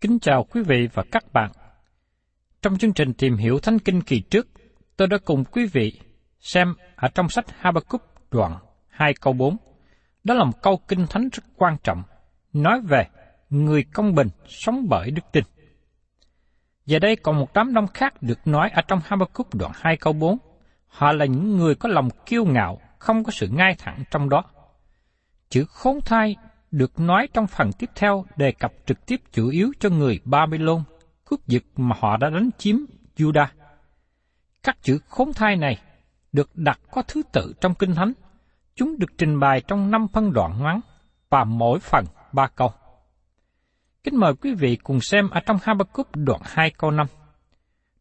Kính chào quý vị và các bạn. Trong chương trình tìm hiểu Thánh Kinh kỳ trước, tôi đã cùng quý vị xem ở trong sách Habakkuk đoạn 2 câu 4. Đó là một câu kinh thánh rất quan trọng, nói về người công bình sống bởi đức tin. Giờ đây còn một đám đông khác được nói ở trong Habakkuk đoạn 2 câu 4. Họ là những người có lòng kiêu ngạo, không có sự ngay thẳng trong đó. Chữ khốn thai được nói trong phần tiếp theo đề cập trực tiếp chủ yếu cho người Babylon, cướp giật mà họ đã đánh chiếm Judah. Các chữ khốn thai này được đặt có thứ tự trong Kinh Thánh. Chúng được trình bày trong năm phân đoạn ngắn và mỗi phần ba câu. Kính mời quý vị cùng xem ở trong Habakkuk đoạn 2 câu 5.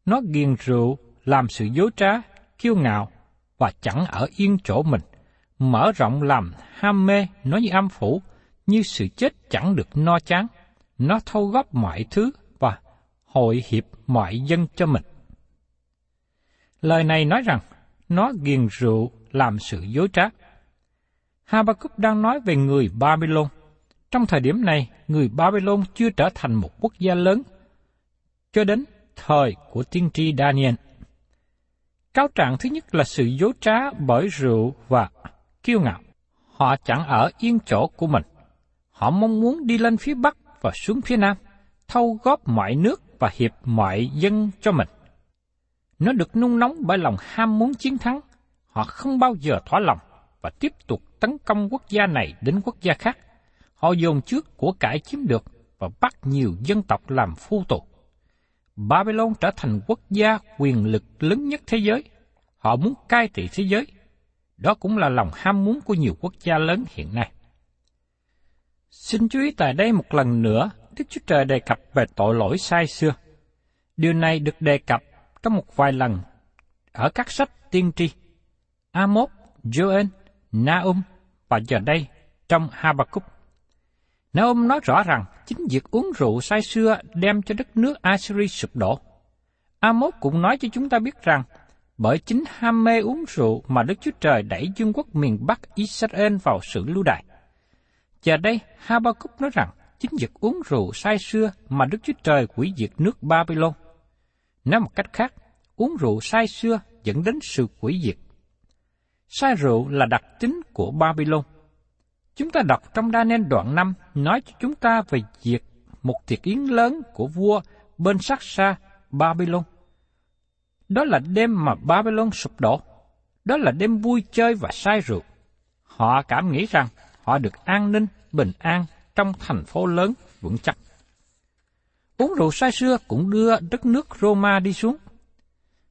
Nó ghiền rượu, làm sự dối trá, kiêu ngạo và chẳng ở yên chỗ mình, mở rộng làm ham mê nói như âm phủ, như sự chết chẳng được no chán. Nó thâu góp mọi thứ và hội hiệp mọi dân cho mình. Lời này nói rằng, nó ghiền rượu làm sự dối trá. Habakkuk đang nói về người Babylon. Trong thời điểm này, người Babylon chưa trở thành một quốc gia lớn, cho đến thời của tiên tri Daniel. Cáo trạng thứ nhất là sự dối trá bởi rượu và kiêu ngạo. Họ chẳng ở yên chỗ của mình. Họ mong muốn đi lên phía Bắc và xuống phía Nam, thâu góp mọi nước và hiệp mọi dân cho mình. Nó được nung nóng bởi lòng ham muốn chiến thắng. Họ không bao giờ thỏa lòng và tiếp tục tấn công quốc gia này đến quốc gia khác. Họ dồn trước của cải chiếm được và bắt nhiều dân tộc làm phu tù. Babylon trở thành quốc gia quyền lực lớn nhất thế giới. Họ muốn cai trị thế giới. Đó cũng là lòng ham muốn của nhiều quốc gia lớn hiện nay. Xin chú ý tại đây một lần nữa, Đức Chúa Trời đề cập về tội lỗi sai xưa. Điều này được đề cập trong một vài lần ở các sách tiên tri. Amos, Joel, Naum và giờ đây trong Habakkuk. Naum nói rõ rằng chính việc uống rượu say xưa đem cho đất nước Assyria sụp đổ. Amos cũng nói cho chúng ta biết rằng bởi chính ham mê uống rượu mà Đức Chúa Trời đẩy dương quốc miền Bắc Israel vào sự lưu đày. Giờ đây, Habakkuk nói rằng chính việc uống rượu say xưa mà Đức Chúa Trời quỷ diệt nước Babylon. Nói một cách khác, uống rượu say xưa dẫn đến sự quỷ diệt. Say rượu là đặc tính của Babylon. Chúng ta đọc trong đa nên đoạn 5 nói cho chúng ta về việc một tiệc yến lớn của vua bên sát xa Babylon. Đó là đêm mà Babylon sụp đổ. Đó là đêm vui chơi và say rượu. Họ cảm nghĩ rằng họ được an ninh, bình an trong thành phố lớn vững chắc. Uống rượu say xưa cũng đưa đất nước Roma đi xuống.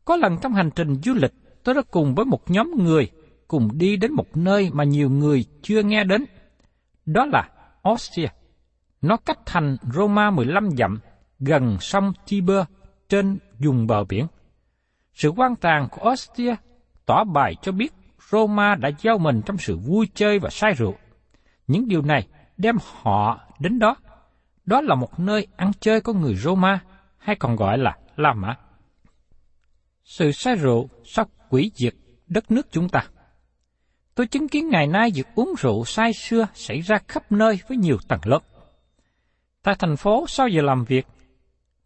Có lần trong hành trình du lịch, tôi đã cùng với một nhóm người cùng đi đến một nơi mà nhiều người chưa nghe đến. Đó là Ostia. Nó cách thành Roma 15 dặm, gần sông Tiber trên vùng bờ biển. Sự quan tàn của Ostia tỏ bài cho biết Roma đã giao mình trong sự vui chơi và say rượu. Những điều này đem họ đến đó. Đó là một nơi ăn chơi của người Roma, hay còn gọi là La Mã. Sự say rượu sắp quỷ diệt đất nước chúng ta. Tôi chứng kiến ngày nay việc uống rượu say xưa xảy ra khắp nơi với nhiều tầng lớp. Tại thành phố sau giờ làm việc,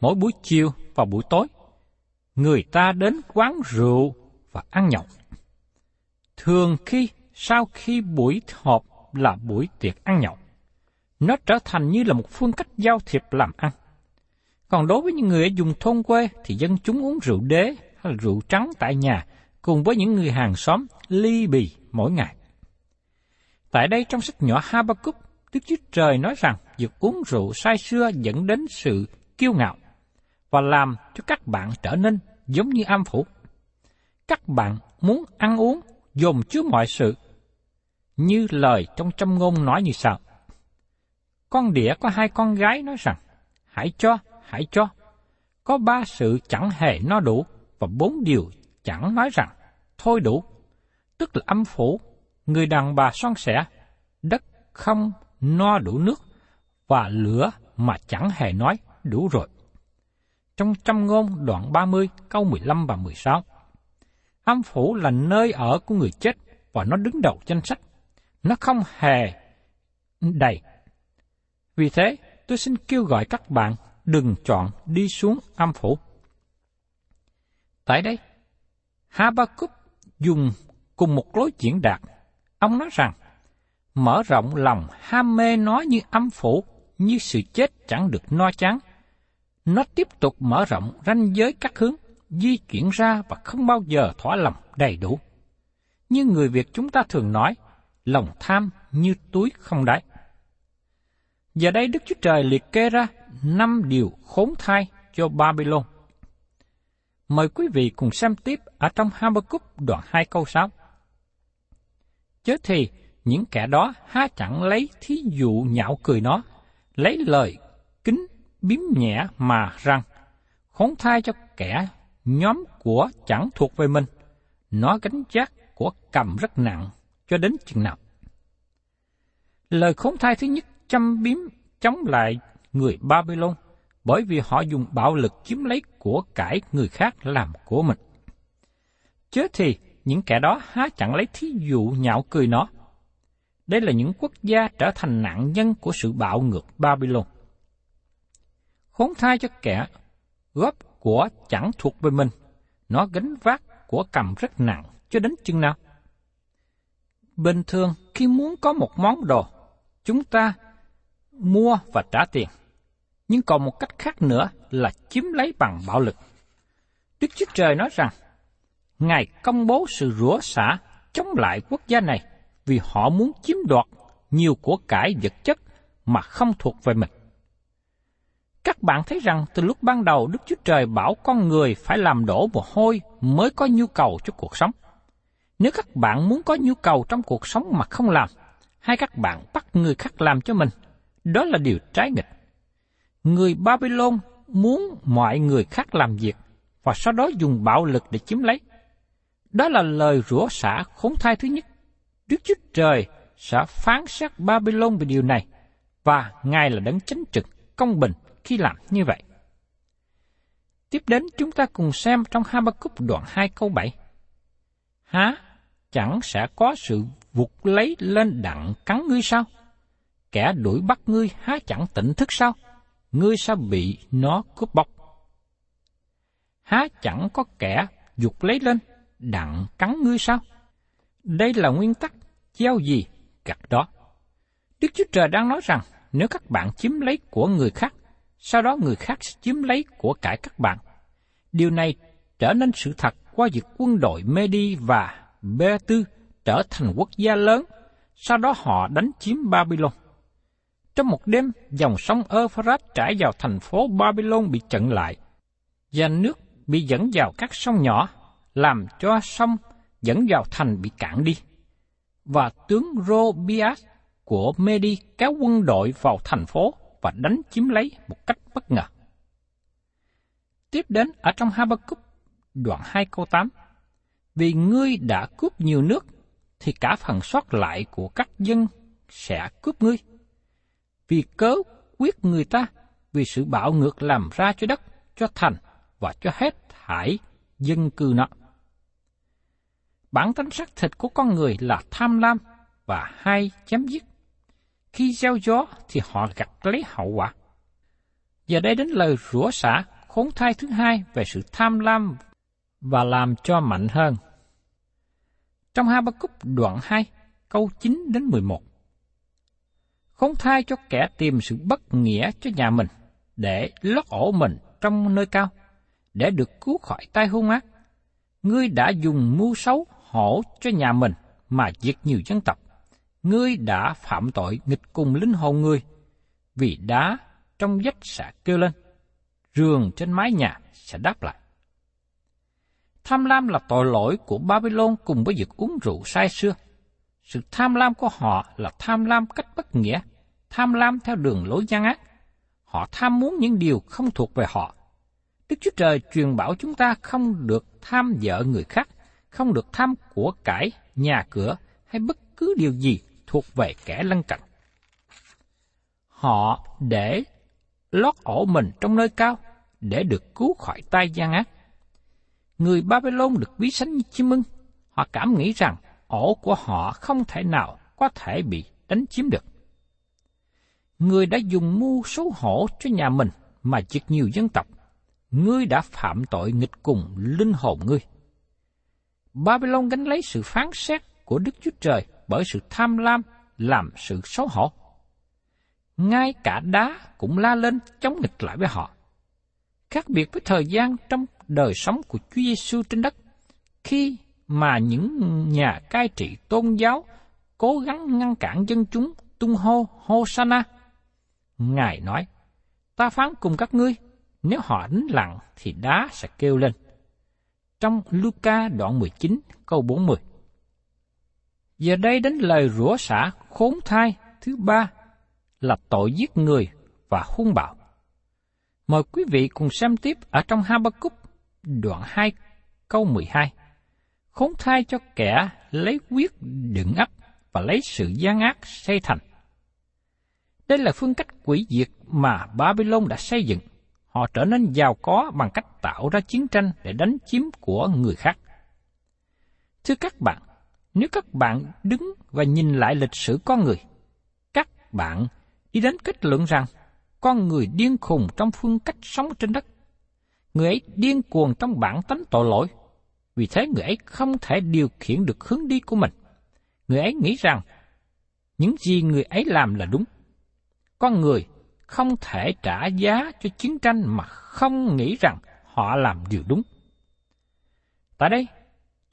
mỗi buổi chiều và buổi tối, người ta đến quán rượu và ăn nhậu. Thường khi sau khi buổi họp là buổi tiệc ăn nhậu, nó trở thành như là một phương cách giao thiệp làm ăn. Còn đối với những người ở vùng thôn quê thì dân chúng uống rượu đế hay là rượu trắng tại nhà cùng với những người hàng xóm ly bì mỗi ngày. Tại đây trong sách nhỏ Habakkuk, Đức Chúa Trời nói rằng việc uống rượu say xưa dẫn đến sự kiêu ngạo và làm cho các bạn trở nên giống như am phủ. Các bạn muốn ăn uống, dồn chứa mọi sự, như lời trong trăm ngôn nói như sau. Con đĩa có hai con gái nói rằng, hãy cho, hãy cho. Có ba sự chẳng hề no đủ, và bốn điều chẳng nói rằng, thôi đủ. Tức là âm phủ, người đàn bà son sẻ, đất không no đủ nước, và lửa mà chẳng hề nói đủ rồi. Trong trăm ngôn đoạn 30 câu 15 và 16. Âm phủ là nơi ở của người chết và nó đứng đầu danh sách. Nó không hề đầy. Vì thế, tôi xin kêu gọi các bạn đừng chọn đi xuống âm phủ. Tại đây, Habakkuk dùng cùng một lối diễn đạt. Ông nói rằng, mở rộng lòng ham mê nó như âm phủ, như sự chết chẳng được no chán. Nó tiếp tục mở rộng ranh giới các hướng, di chuyển ra và không bao giờ thỏa lòng đầy đủ. Như người Việt chúng ta thường nói, lòng tham như túi không đáy. Giờ đây Đức Chúa Trời liệt kê ra năm điều khốn thai cho Babylon. Mời quý vị cùng xem tiếp ở trong Habakkuk đoạn 2 câu 6. Chớ thì những kẻ đó há chẳng lấy thí dụ nhạo cười nó, lấy lời kính biếm nhẹ mà rằng, khốn thai cho kẻ nhóm của chẳng thuộc về mình, nó gánh giác của cầm rất nặng cho đến chừng nào. Lời khốn thai thứ nhất châm biếm chống lại người Babylon bởi vì họ dùng bạo lực chiếm lấy của cải người khác làm của mình. Chớ thì những kẻ đó há chẳng lấy thí dụ nhạo cười nó. Đây là những quốc gia trở thành nạn nhân của sự bạo ngược Babylon. Khốn thai cho kẻ góp của chẳng thuộc về mình, nó gánh vác của cầm rất nặng cho đến chừng nào. Bình thường khi muốn có một món đồ, chúng ta mua và trả tiền. Nhưng còn một cách khác nữa là chiếm lấy bằng bạo lực. Đức Chúa Trời nói rằng, Ngài công bố sự rủa xả chống lại quốc gia này vì họ muốn chiếm đoạt nhiều của cải vật chất mà không thuộc về mình. Các bạn thấy rằng từ lúc ban đầu Đức Chúa Trời bảo con người phải làm đổ mồ hôi mới có nhu cầu cho cuộc sống. Nếu các bạn muốn có nhu cầu trong cuộc sống mà không làm, hay các bạn bắt người khác làm cho mình, đó là điều trái nghịch. Người Babylon muốn mọi người khác làm việc và sau đó dùng bạo lực để chiếm lấy. Đó là lời rủa xả khốn thai thứ nhất. Đức Chúa Trời sẽ phán xét Babylon về điều này và Ngài là đấng chánh trực, công bình khi làm như vậy. Tiếp đến chúng ta cùng xem trong Habakkuk đoạn 2 câu 7. Há, chẳng sẽ có sự vụt lấy lên đặng cắn ngươi sao? Kẻ đuổi bắt ngươi há chẳng tỉnh thức sao? Ngươi sao bị nó cướp bóc? Há chẳng có kẻ dục lấy lên đặng cắn ngươi sao? Đây là nguyên tắc gieo gì gặt đó. Đức Chúa Trời đang nói rằng nếu các bạn chiếm lấy của người khác, sau đó người khác sẽ chiếm lấy của cải các bạn. Điều này trở nên sự thật qua việc quân đội Medi và Bê Tư trở thành quốc gia lớn, sau đó họ đánh chiếm Babylon. Trong một đêm, dòng sông Euphrates trải vào thành phố Babylon bị chặn lại, và nước bị dẫn vào các sông nhỏ, làm cho sông dẫn vào thành bị cạn đi. Và tướng Robias của Medi kéo quân đội vào thành phố và đánh chiếm lấy một cách bất ngờ. Tiếp đến ở trong Habakkuk đoạn 2 câu 8. Vì ngươi đã cướp nhiều nước, thì cả phần sót lại của các dân sẽ cướp ngươi. Vì cớ quyết người ta, vì sự bạo ngược làm ra cho đất, cho thành và cho hết thải dân cư nó. Bản tính xác thịt của con người là tham lam và hay chém giết. Khi gieo gió thì họ gặt lấy hậu quả. Giờ đây đến lời rủa xả khốn thai thứ hai về sự tham lam và làm cho mạnh hơn. Trong Habakkuk đoạn 2, câu 9 đến 11. Khốn thai cho kẻ tìm sự bất nghĩa cho nhà mình, để lót ổ mình trong nơi cao, để được cứu khỏi tai hung ác. Ngươi đã dùng mưu xấu hổ cho nhà mình mà diệt nhiều dân tộc. Ngươi đã phạm tội nghịch cùng linh hồn ngươi, vì đá trong vách sẽ kêu lên, rường trên mái nhà sẽ đáp lại. Tham lam là tội lỗi của Babylon cùng với việc uống rượu say xưa. Sự tham lam của họ là tham lam cách bất nghĩa, tham lam theo đường lối gian ác. Họ tham muốn những điều không thuộc về họ. Đức Chúa Trời truyền bảo chúng ta không được tham vợ người khác, không được tham của cải, nhà cửa hay bất cứ điều gì thuộc về kẻ lân cận. Họ để lót ổ mình trong nơi cao để được cứu khỏi tay gian ác người Babylon được ví sánh như chim ưng. Họ cảm nghĩ rằng ổ của họ không thể nào có thể bị đánh chiếm được. Người đã dùng mưu xấu hổ cho nhà mình mà giết nhiều dân tộc. Ngươi đã phạm tội nghịch cùng linh hồn ngươi. Babylon gánh lấy sự phán xét của Đức Chúa Trời bởi sự tham lam, làm sự xấu hổ. Ngay cả đá cũng la lên chống nghịch lại với họ. Khác biệt với thời gian trong đời sống của Chúa Giêsu trên đất, khi mà những nhà cai trị tôn giáo cố gắng ngăn cản dân chúng tung hô Hosanna. Ngài nói, ta phán cùng các ngươi, nếu họ đánh lặng thì đá sẽ kêu lên. Trong Luca đoạn 19 câu 40 Giờ đây đến lời rủa xả khốn thai thứ ba là tội giết người và hung bạo. Mời quý vị cùng xem tiếp ở trong Habakkuk đoạn 2 câu 12. Khốn thai cho kẻ lấy quyết đựng ấp và lấy sự gian ác xây thành. Đây là phương cách quỷ diệt mà Babylon đã xây dựng. Họ trở nên giàu có bằng cách tạo ra chiến tranh để đánh chiếm của người khác. Thưa các bạn, nếu các bạn đứng và nhìn lại lịch sử con người, các bạn đi đến kết luận rằng con người điên khùng trong phương cách sống trên đất. Người ấy điên cuồng trong bản tánh tội lỗi, vì thế người ấy không thể điều khiển được hướng đi của mình. Người ấy nghĩ rằng những gì người ấy làm là đúng. Con người không thể trả giá cho chiến tranh mà không nghĩ rằng họ làm điều đúng. Tại đây,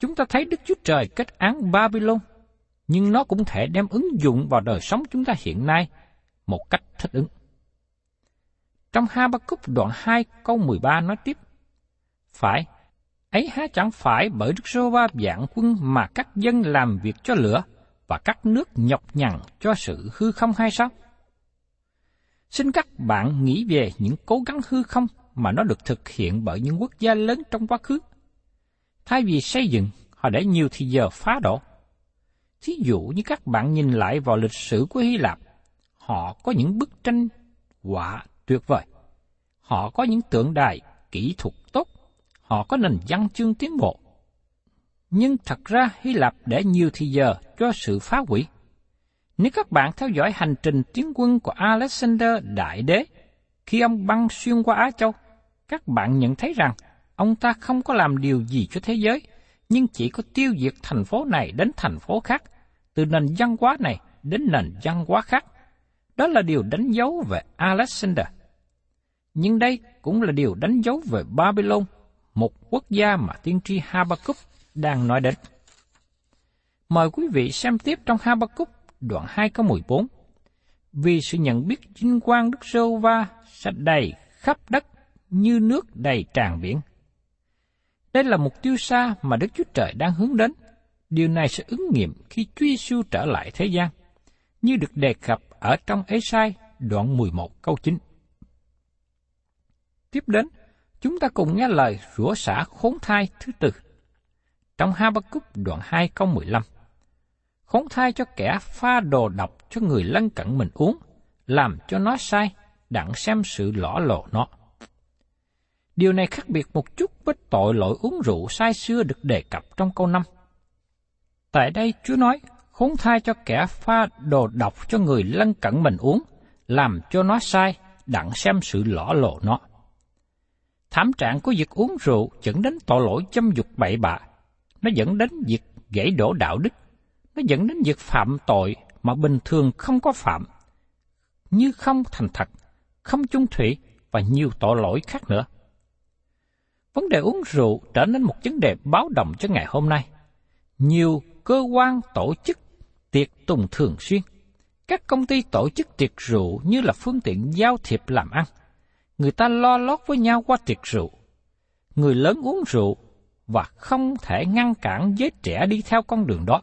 chúng ta thấy Đức Chúa Trời kết án Babylon, nhưng nó cũng thể đem ứng dụng vào đời sống chúng ta hiện nay một cách thích ứng. Trong Habakkuk đoạn 2 câu 13 nói tiếp, Phải, ấy há chẳng phải bởi Đức Rô Va dạng quân mà các dân làm việc cho lửa và các nước nhọc nhằn cho sự hư không hay sao? Xin các bạn nghĩ về những cố gắng hư không mà nó được thực hiện bởi những quốc gia lớn trong quá khứ. Thay vì xây dựng, họ để nhiều thì giờ phá đổ. Thí dụ như các bạn nhìn lại vào lịch sử của Hy Lạp, họ có những bức tranh họa tuyệt vời. Họ có những tượng đài, kỹ thuật tốt, họ có nền văn chương tiến bộ. Nhưng thật ra Hy Lạp để nhiều thì giờ cho sự phá hủy. Nếu các bạn theo dõi hành trình tiến quân của Alexander Đại Đế, khi ông băng xuyên qua Á Châu, các bạn nhận thấy rằng ông ta không có làm điều gì cho thế giới, nhưng chỉ có tiêu diệt thành phố này đến thành phố khác, từ nền văn hóa này đến nền văn hóa khác. Đó là điều đánh dấu về Alexander. Nhưng đây cũng là điều đánh dấu về Babylon, một quốc gia mà tiên tri Habakkuk đang nói đến. Mời quý vị xem tiếp trong Habakkuk đoạn 2 câu 14. Vì sự nhận biết vinh quang Đức Sô Va sẽ đầy khắp đất như nước đầy tràn biển. Đây là mục tiêu xa mà Đức Chúa Trời đang hướng đến. Điều này sẽ ứng nghiệm khi Chúa Giêsu trở lại thế gian, như được đề cập ở trong Ê-sai đoạn 11 câu 9. Tiếp đến, chúng ta cùng nghe lời rủa xả khốn thai thứ tư. Trong Habakkuk đoạn 2 câu 15. Khốn thai cho kẻ pha đồ độc cho người lân cận mình uống, làm cho nó sai, đặng xem sự lõ lộ nó. Điều này khác biệt một chút với tội lỗi uống rượu sai xưa được đề cập trong câu 5. Tại đây Chúa nói, khốn thai cho kẻ pha đồ độc cho người lân cận mình uống, làm cho nó sai, đặng xem sự lõ lộ nó. Thảm trạng của việc uống rượu dẫn đến tội lỗi châm dục bậy bạ. Nó dẫn đến việc gãy đổ đạo đức. Nó dẫn đến việc phạm tội mà bình thường không có phạm. Như không thành thật, không chung thủy và nhiều tội lỗi khác nữa. Vấn đề uống rượu trở nên một vấn đề báo động cho ngày hôm nay. Nhiều cơ quan tổ chức tiệc tùng thường xuyên. Các công ty tổ chức tiệc rượu như là phương tiện giao thiệp làm ăn. Người ta lo lót với nhau qua tiệc rượu. Người lớn uống rượu và không thể ngăn cản giới trẻ đi theo con đường đó.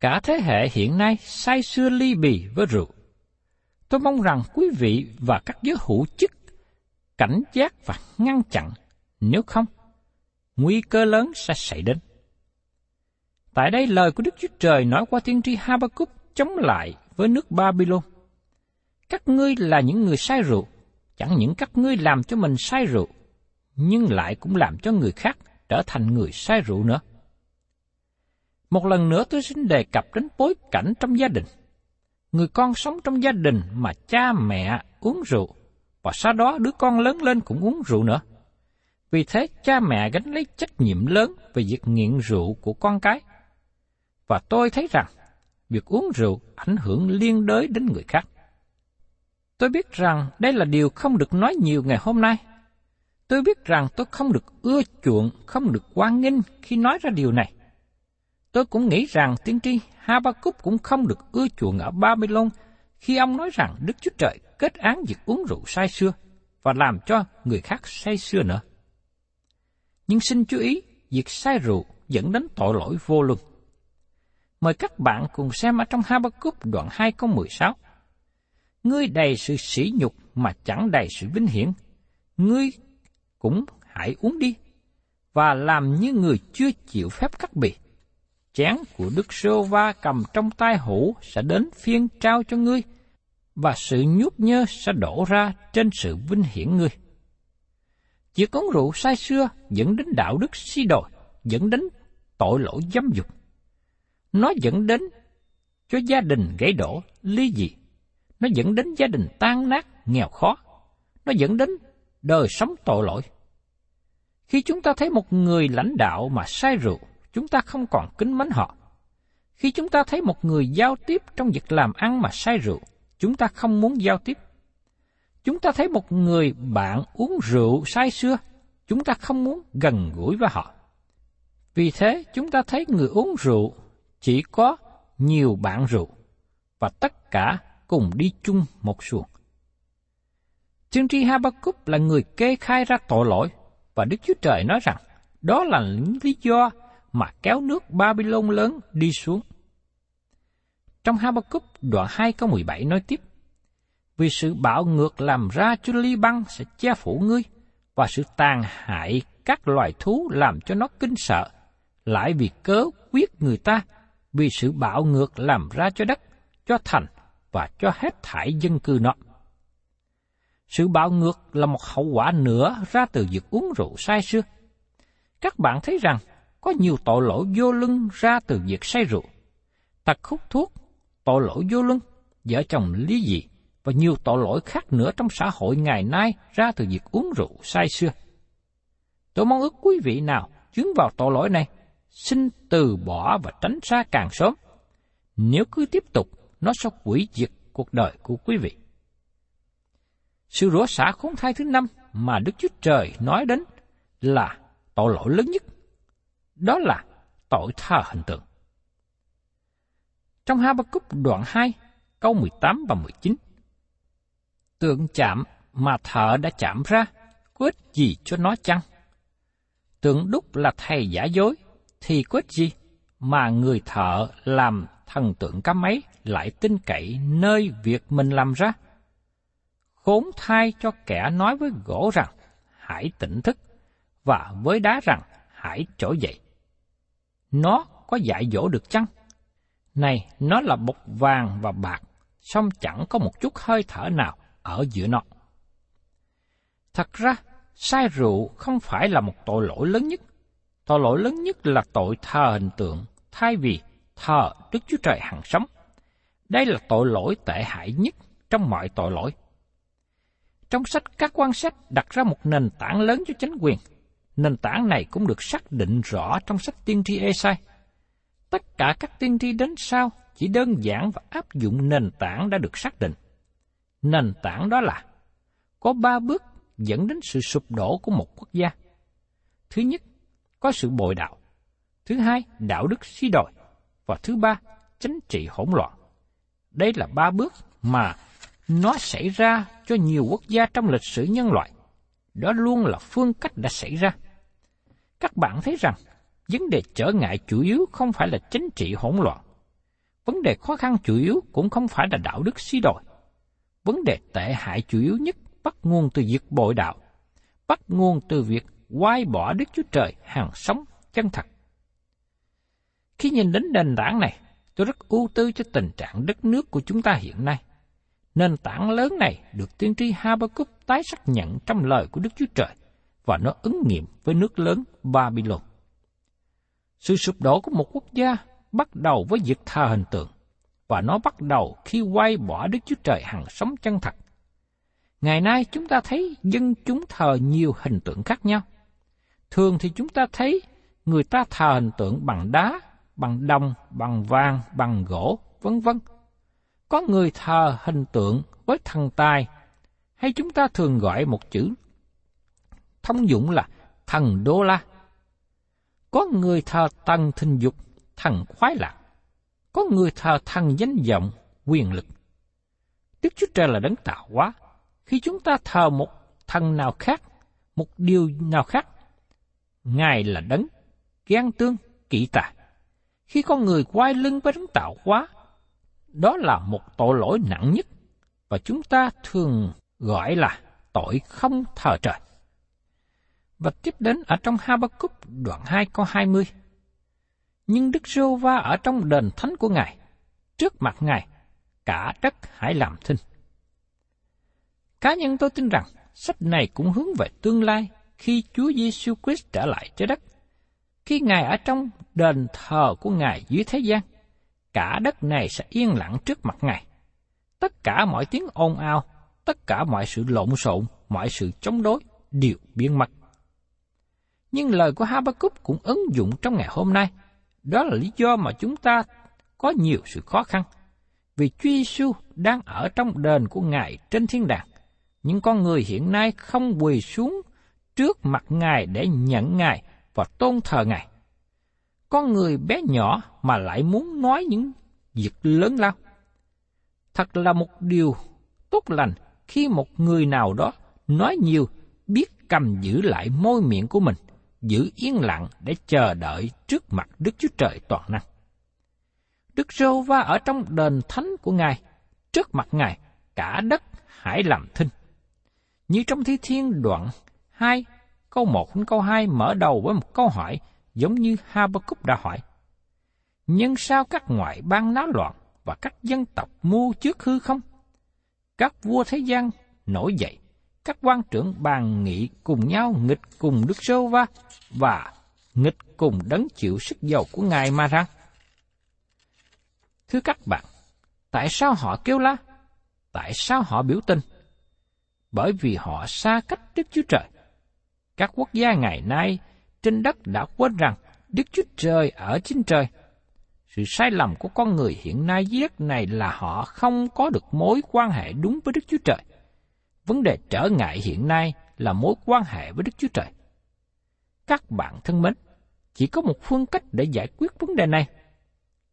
Cả thế hệ hiện nay say xưa ly bì với rượu. Tôi mong rằng quý vị và các giới hữu chức cảnh giác và ngăn chặn, nếu không, nguy cơ lớn sẽ xảy đến. Tại đây lời của Đức Chúa Trời nói qua tiên tri Habakkuk chống lại với nước Babylon. Các ngươi là những người say rượu, chẳng những các ngươi làm cho mình say rượu, nhưng lại cũng làm cho người khác trở thành người say rượu nữa. Một lần nữa tôi xin đề cập đến bối cảnh trong gia đình. Người con sống trong gia đình mà cha mẹ uống rượu, và sau đó đứa con lớn lên cũng uống rượu nữa. Vì thế cha mẹ gánh lấy trách nhiệm lớn về việc nghiện rượu của con cái – và tôi thấy rằng việc uống rượu ảnh hưởng liên đới đến người khác. Tôi biết rằng đây là điều không được nói nhiều ngày hôm nay. Tôi biết rằng tôi không được ưa chuộng, không được quan nghênh khi nói ra điều này. Tôi cũng nghĩ rằng tiên tri Habakkuk cũng không được ưa chuộng ở Babylon khi ông nói rằng Đức Chúa Trời kết án việc uống rượu say xưa và làm cho người khác say xưa nữa. Nhưng xin chú ý, việc say rượu dẫn đến tội lỗi vô luân. Mời các bạn cùng xem ở trong Habakkuk đoạn 2 câu 16. Ngươi đầy sự sỉ nhục mà chẳng đầy sự vinh hiển. Ngươi cũng hãy uống đi, và làm như người chưa chịu phép cắt bì. Chén của Đức Sô Va cầm trong tay hũ sẽ đến phiên trao cho ngươi, và sự nhút nhơ sẽ đổ ra trên sự vinh hiển ngươi. Chỉ uống rượu say xưa dẫn đến đạo đức si đồi, dẫn đến tội lỗi dâm dục nó dẫn đến cho gia đình gãy đổ, ly dị. Nó dẫn đến gia đình tan nát, nghèo khó. Nó dẫn đến đời sống tội lỗi. Khi chúng ta thấy một người lãnh đạo mà say rượu, chúng ta không còn kính mến họ. Khi chúng ta thấy một người giao tiếp trong việc làm ăn mà say rượu, chúng ta không muốn giao tiếp. Chúng ta thấy một người bạn uống rượu say xưa, chúng ta không muốn gần gũi với họ. Vì thế, chúng ta thấy người uống rượu chỉ có nhiều bạn rượu và tất cả cùng đi chung một xuồng. Tiên tri Habakkuk là người kê khai ra tội lỗi và Đức Chúa Trời nói rằng đó là những lý do mà kéo nước Babylon lớn đi xuống. Trong Habakkuk đoạn 2 câu 17 nói tiếp, Vì sự bạo ngược làm ra cho ly băng sẽ che phủ ngươi, và sự tàn hại các loài thú làm cho nó kinh sợ, lại vì cớ quyết người ta vì sự bạo ngược làm ra cho đất, cho thành và cho hết thải dân cư nó. Sự bạo ngược là một hậu quả nữa ra từ việc uống rượu say xưa. Các bạn thấy rằng có nhiều tội lỗi vô lưng ra từ việc say rượu. Tật hút thuốc, tội lỗi vô lưng, vợ chồng lý dị và nhiều tội lỗi khác nữa trong xã hội ngày nay ra từ việc uống rượu say xưa. Tôi mong ước quý vị nào chứng vào tội lỗi này xin từ bỏ và tránh xa càng sớm. Nếu cứ tiếp tục, nó sẽ hủy diệt cuộc đời của quý vị. Sự rủa xả khốn thai thứ năm mà Đức Chúa Trời nói đến là tội lỗi lớn nhất. Đó là tội thờ hình tượng. Trong Habakkuk đoạn 2, câu 18 và 19. Tượng chạm mà thợ đã chạm ra, có ích gì cho nó chăng? Tượng đúc là thầy giả dối, thì có ích gì mà người thợ làm thần tượng cá máy lại tin cậy nơi việc mình làm ra? Khốn thai cho kẻ nói với gỗ rằng, hãy tỉnh thức, và với đá rằng, hãy trỗi dậy. Nó có dạy dỗ được chăng? Này, nó là bột vàng và bạc, song chẳng có một chút hơi thở nào ở giữa nó. Thật ra, sai rượu không phải là một tội lỗi lớn nhất. Tội lỗi lớn nhất là tội thờ hình tượng, thay vì thờ Đức Chúa Trời hằng sống. Đây là tội lỗi tệ hại nhất trong mọi tội lỗi. Trong sách các quan sách đặt ra một nền tảng lớn cho chính quyền. Nền tảng này cũng được xác định rõ trong sách tiên tri Esai. Tất cả các tiên tri đến sau chỉ đơn giản và áp dụng nền tảng đã được xác định. Nền tảng đó là có ba bước dẫn đến sự sụp đổ của một quốc gia. Thứ nhất, có sự bội đạo. Thứ hai, đạo đức suy đồi. Và thứ ba, chính trị hỗn loạn. Đây là ba bước mà nó xảy ra cho nhiều quốc gia trong lịch sử nhân loại. Đó luôn là phương cách đã xảy ra. Các bạn thấy rằng, vấn đề trở ngại chủ yếu không phải là chính trị hỗn loạn. Vấn đề khó khăn chủ yếu cũng không phải là đạo đức suy đồi. Vấn đề tệ hại chủ yếu nhất bắt nguồn từ việc bội đạo, bắt nguồn từ việc quay bỏ Đức Chúa Trời hàng sống chân thật. Khi nhìn đến nền tảng này, tôi rất ưu tư cho tình trạng đất nước của chúng ta hiện nay. Nền tảng lớn này được tiên tri Habakkuk tái xác nhận trong lời của Đức Chúa Trời và nó ứng nghiệm với nước lớn Babylon. Sự sụp đổ của một quốc gia bắt đầu với việc thờ hình tượng, và nó bắt đầu khi quay bỏ Đức Chúa Trời hằng sống chân thật. Ngày nay chúng ta thấy dân chúng thờ nhiều hình tượng khác nhau. Thường thì chúng ta thấy người ta thờ hình tượng bằng đá, bằng đồng, bằng vàng, bằng gỗ, vân vân. Có người thờ hình tượng với thần tài, hay chúng ta thường gọi một chữ thông dụng là thần đô la. Có người thờ thần thinh dục, thần khoái lạc. Có người thờ thần danh vọng, quyền lực. Đức Chúa Trời là đấng tạo hóa. Khi chúng ta thờ một thần nào khác, một điều nào khác, Ngài là đấng, ghen tương, kỵ tài khi con người quay lưng với đấng tạo hóa, đó là một tội lỗi nặng nhất, và chúng ta thường gọi là tội không thờ trời. Và tiếp đến ở trong Habakkuk đoạn 2 câu 20. Nhưng Đức Rô Va ở trong đền thánh của Ngài, trước mặt Ngài, cả đất hãy làm thinh. Cá nhân tôi tin rằng, sách này cũng hướng về tương lai khi Chúa Giêsu Christ trở lại trái đất. Khi Ngài ở trong đền thờ của Ngài dưới thế gian, cả đất này sẽ yên lặng trước mặt Ngài. Tất cả mọi tiếng ồn ào, tất cả mọi sự lộn xộn, mọi sự chống đối đều biến mất. Nhưng lời của Habakkuk cũng ứng dụng trong ngày hôm nay. Đó là lý do mà chúng ta có nhiều sự khó khăn. Vì Chúa Giêsu đang ở trong đền của Ngài trên thiên đàng. Nhưng con người hiện nay không quỳ xuống trước mặt Ngài để nhận Ngài và tôn thờ Ngài. Con người bé nhỏ mà lại muốn nói những việc lớn lao. Thật là một điều tốt lành khi một người nào đó nói nhiều biết cầm giữ lại môi miệng của mình, giữ yên lặng để chờ đợi trước mặt Đức Chúa Trời toàn năng. Đức Rô Va ở trong đền thánh của Ngài, trước mặt Ngài, cả đất hãy làm thinh. Như trong Thi Thiên đoạn 2, câu 1 đến câu 2 mở đầu với một câu hỏi giống như Habakkuk đã hỏi. Nhưng sao các ngoại bang náo loạn và các dân tộc mua trước hư không? Các vua thế gian nổi dậy, các quan trưởng bàn nghị cùng nhau nghịch cùng Đức Sô Va và nghịch cùng đấng chịu sức giàu của Ngài mà rằng. Thưa các bạn, tại sao họ kêu la? Tại sao họ biểu tình? Bởi vì họ xa cách Đức Chúa Trời. Các quốc gia ngày nay trên đất đã quên rằng Đức Chúa Trời ở trên trời. Sự sai lầm của con người hiện nay dưới đất này là họ không có được mối quan hệ đúng với Đức Chúa Trời. vấn đề trở ngại hiện nay là mối quan hệ với Đức Chúa Trời. Các bạn thân mến, chỉ có một phương cách để giải quyết vấn đề này.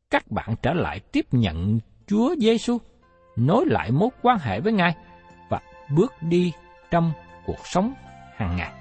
Các bạn trở lại tiếp nhận Chúa Giêsu, nối lại mối quan hệ với Ngài và bước đi trong cuộc sống hàng ngày.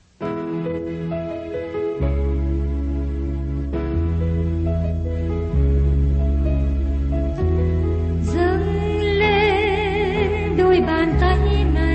Lên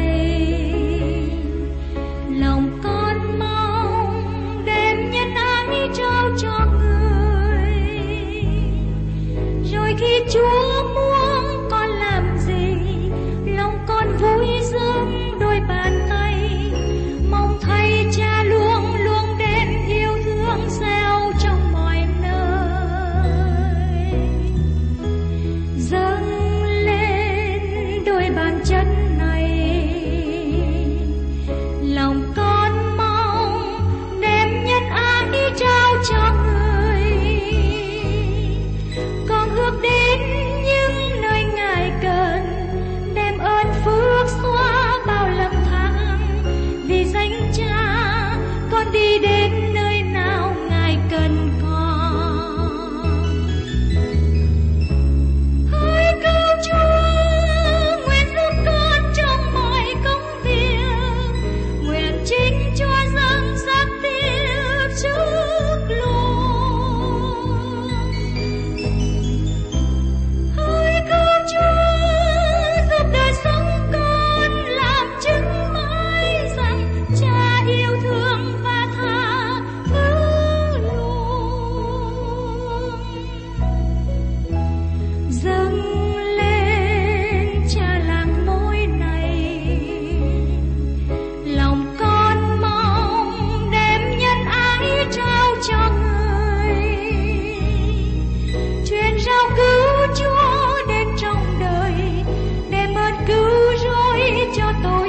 ちょっと